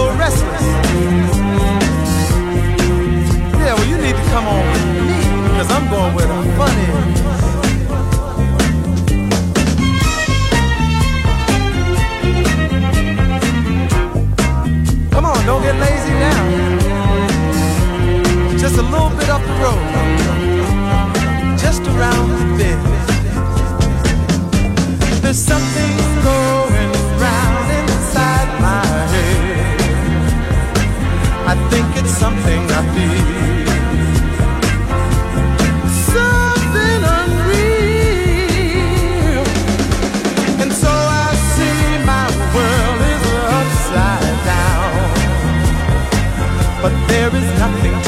Little restless. Yeah, well, you need to come on with me, because I'm going where the fun. Come on, don't get lazy now. Just a little bit up the road. Just around the bend. There's something going I think it's something I feel. Something unreal. And so I see my world is upside down. But there is nothing